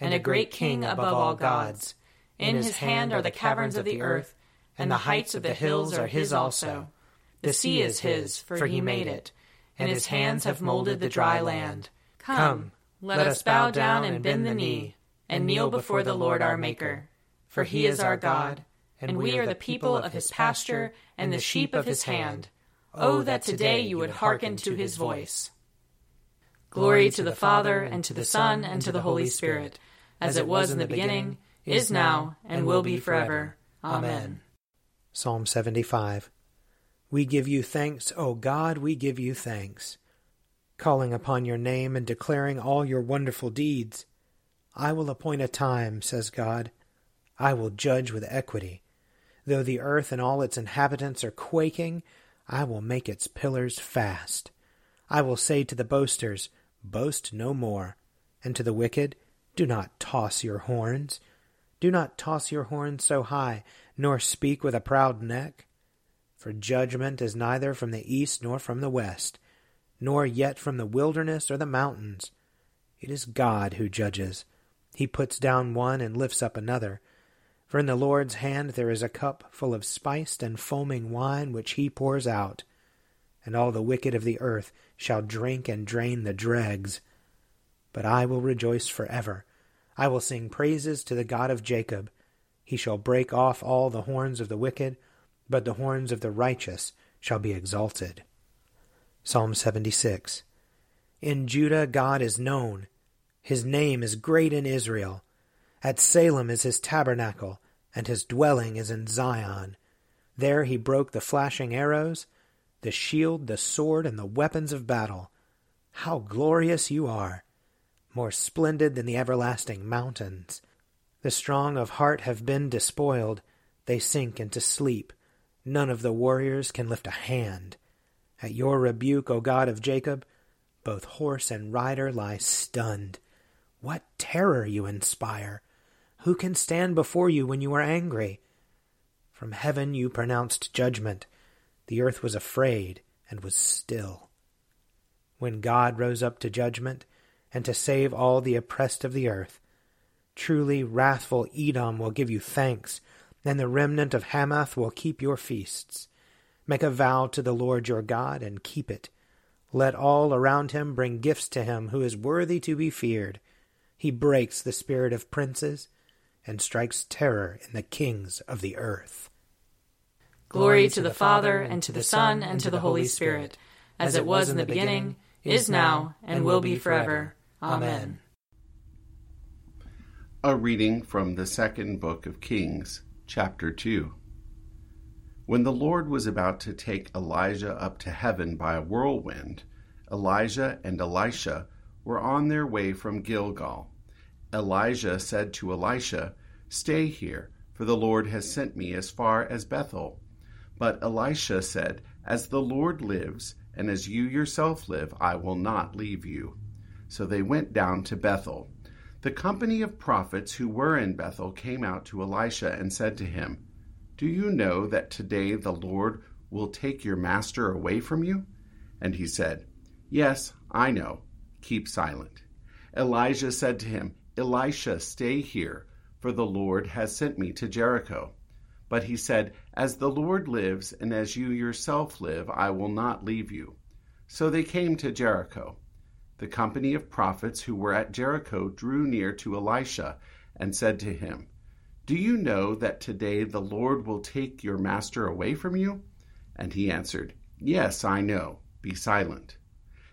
and a great King above all gods. In his hand are the caverns of the earth and the heights of the hills are his also. The sea is his, for he made it, and his hands have molded the dry land. Come, let us bow down and bend the knee, and kneel before the Lord our Maker. For he is our God, and we are the people of his pasture and the sheep of his hand. Oh, that today you would hearken to his voice. Glory to the Father, and to the Son, and to the Holy Spirit, as it was in the beginning, is now, and will be forever. Amen. Psalm 75. We give you thanks, O God, we give you thanks. Calling upon your name and declaring all your wonderful deeds. I will appoint a time, says God. I will judge with equity. Though the earth and all its inhabitants are quaking, I will make its pillars fast. I will say to the boasters, Boast no more, and to the wicked, Do not toss your horns. Do not toss your horns so high nor speak with a proud neck? For judgment is neither from the east nor from the west, nor yet from the wilderness or the mountains. It is God who judges. He puts down one and lifts up another. For in the Lord's hand there is a cup full of spiced and foaming wine which he pours out. And all the wicked of the earth shall drink and drain the dregs. But I will rejoice forever. I will sing praises to the God of Jacob. He shall break off all the horns of the wicked, but the horns of the righteous shall be exalted. Psalm 76. In Judah God is known. His name is great in Israel. At Salem is his tabernacle, and his dwelling is in Zion. There he broke the flashing arrows, the shield, the sword, and the weapons of battle. How glorious you are! More splendid than the everlasting mountains. The strong of heart have been despoiled. They sink into sleep. None of the warriors can lift a hand. At your rebuke, O God of Jacob, both horse and rider lie stunned. What terror you inspire! Who can stand before you when you are angry? From heaven you pronounced judgment. The earth was afraid and was still. When God rose up to judgment and to save all the oppressed of the earth, Truly, wrathful Edom will give you thanks, and the remnant of Hamath will keep your feasts. Make a vow to the Lord your God, and keep it. Let all around him bring gifts to him who is worthy to be feared. He breaks the spirit of princes, and strikes terror in the kings of the earth. Glory to the Father, and to the Son, and to the Holy Spirit, as it was in the beginning, is now, and will be forever. Amen. A reading from the second book of Kings, chapter 2. When the Lord was about to take Elijah up to heaven by a whirlwind, Elijah and Elisha were on their way from Gilgal. Elijah said to Elisha, Stay here, for the Lord has sent me as far as Bethel. But Elisha said, As the Lord lives, and as you yourself live, I will not leave you. So they went down to Bethel. The company of prophets who were in Bethel came out to Elisha and said to him, Do you know that today the Lord will take your master away from you? And he said, Yes, I know. Keep silent. Elijah said to him, Elisha, stay here, for the Lord has sent me to Jericho. But he said, As the Lord lives, and as you yourself live, I will not leave you. So they came to Jericho. The company of prophets who were at Jericho drew near to Elisha and said to him, Do you know that today the Lord will take your master away from you? And he answered, Yes, I know. Be silent.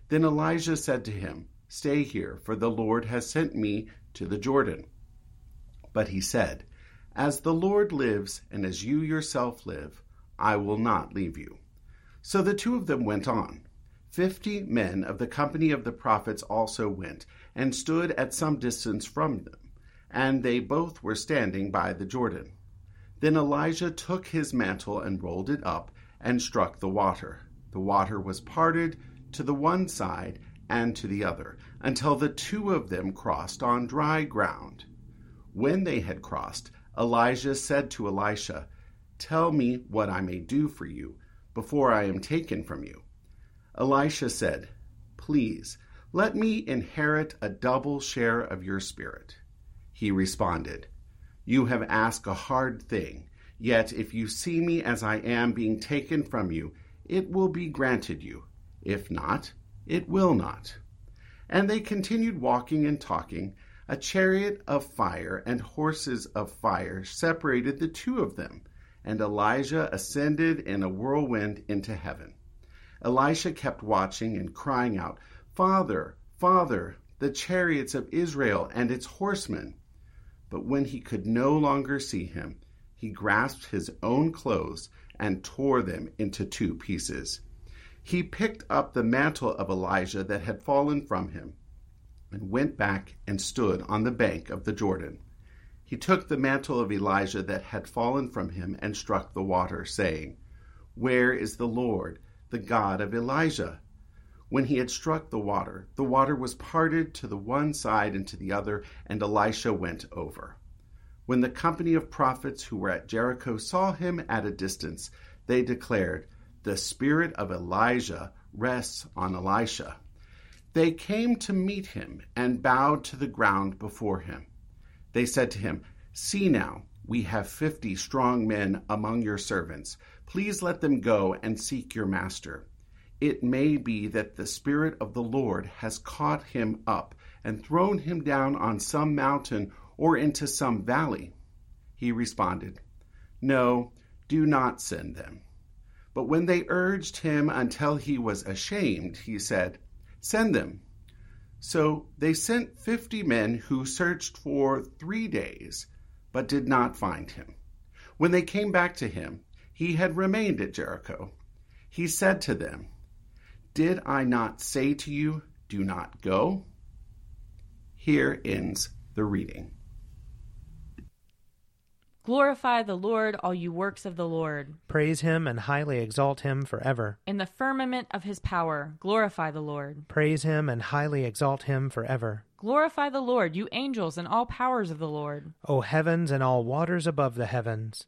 Then Elijah said to him, Stay here, for the Lord has sent me to the Jordan. But he said, as the Lord lives, and as you yourself live, I will not leave you. So the two of them went on. Fifty men of the company of the prophets also went, and stood at some distance from them, and they both were standing by the Jordan. Then Elijah took his mantle and rolled it up, and struck the water. The water was parted to the one side and to the other, until the two of them crossed on dry ground. When they had crossed, Elijah said to Elisha, Tell me what I may do for you before I am taken from you. Elisha said, Please, let me inherit a double share of your spirit. He responded, You have asked a hard thing, yet if you see me as I am being taken from you, it will be granted you. If not, it will not. And they continued walking and talking a chariot of fire and horses of fire separated the two of them, and Elijah ascended in a whirlwind into heaven. Elisha kept watching and crying out, Father, Father, the chariots of Israel and its horsemen. But when he could no longer see him, he grasped his own clothes and tore them into two pieces. He picked up the mantle of Elijah that had fallen from him and went back and stood on the bank of the Jordan. He took the mantle of Elijah that had fallen from him and struck the water, saying, Where is the Lord, the God of Elijah? When he had struck the water, the water was parted to the one side and to the other, and Elisha went over. When the company of prophets who were at Jericho saw him at a distance, they declared, The spirit of Elijah rests on Elisha. They came to meet him and bowed to the ground before him. They said to him, See now, we have fifty strong men among your servants. Please let them go and seek your master. It may be that the Spirit of the Lord has caught him up and thrown him down on some mountain or into some valley. He responded, No, do not send them. But when they urged him until he was ashamed, he said, Send them. So they sent fifty men who searched for three days, but did not find him. When they came back to him, he had remained at Jericho. He said to them, Did I not say to you, Do not go? Here ends the reading. Glorify the Lord, all you works of the Lord. Praise him and highly exalt him forever. In the firmament of his power, glorify the Lord. Praise him and highly exalt him forever. Glorify the Lord, you angels and all powers of the Lord. O heavens and all waters above the heavens.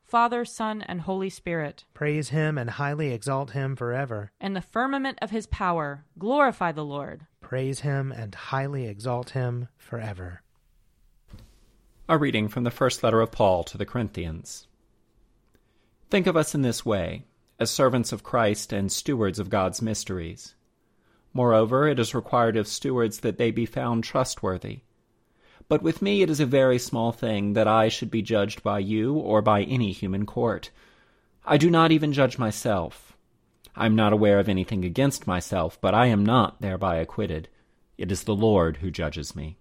Father, Son, and Holy Spirit. Praise him and highly exalt him forever. In the firmament of his power, glorify the Lord. Praise him and highly exalt him forever. A reading from the first letter of Paul to the Corinthians. Think of us in this way, as servants of Christ and stewards of God's mysteries. Moreover, it is required of stewards that they be found trustworthy. But with me it is a very small thing that I should be judged by you or by any human court. I do not even judge myself. I am not aware of anything against myself, but I am not thereby acquitted. It is the Lord who judges me.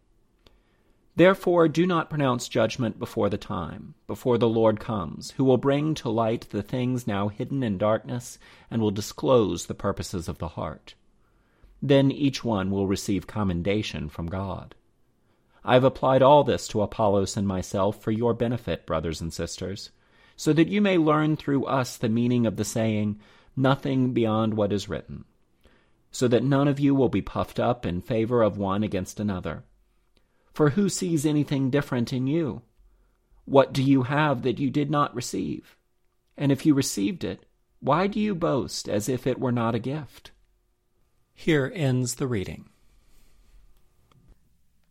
Therefore, do not pronounce judgment before the time, before the Lord comes, who will bring to light the things now hidden in darkness, and will disclose the purposes of the heart. Then each one will receive commendation from God. I have applied all this to Apollos and myself for your benefit, brothers and sisters, so that you may learn through us the meaning of the saying, Nothing beyond what is written, so that none of you will be puffed up in favor of one against another. For who sees anything different in you? What do you have that you did not receive? And if you received it, why do you boast as if it were not a gift? Here ends the reading.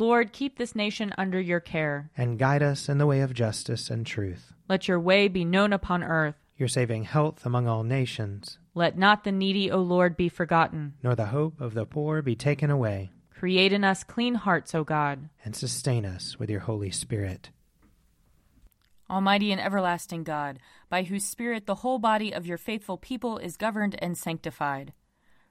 Lord, keep this nation under your care. And guide us in the way of justice and truth. Let your way be known upon earth. Your saving health among all nations. Let not the needy, O Lord, be forgotten. Nor the hope of the poor be taken away. Create in us clean hearts, O God. And sustain us with your Holy Spirit. Almighty and everlasting God, by whose Spirit the whole body of your faithful people is governed and sanctified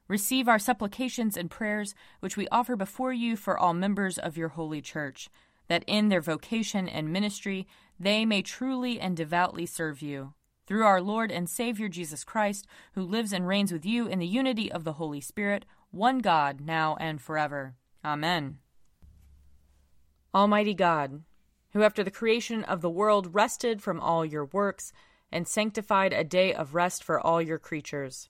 Receive our supplications and prayers, which we offer before you for all members of your holy church, that in their vocation and ministry they may truly and devoutly serve you. Through our Lord and Savior Jesus Christ, who lives and reigns with you in the unity of the Holy Spirit, one God, now and forever. Amen. Almighty God, who after the creation of the world rested from all your works, and sanctified a day of rest for all your creatures.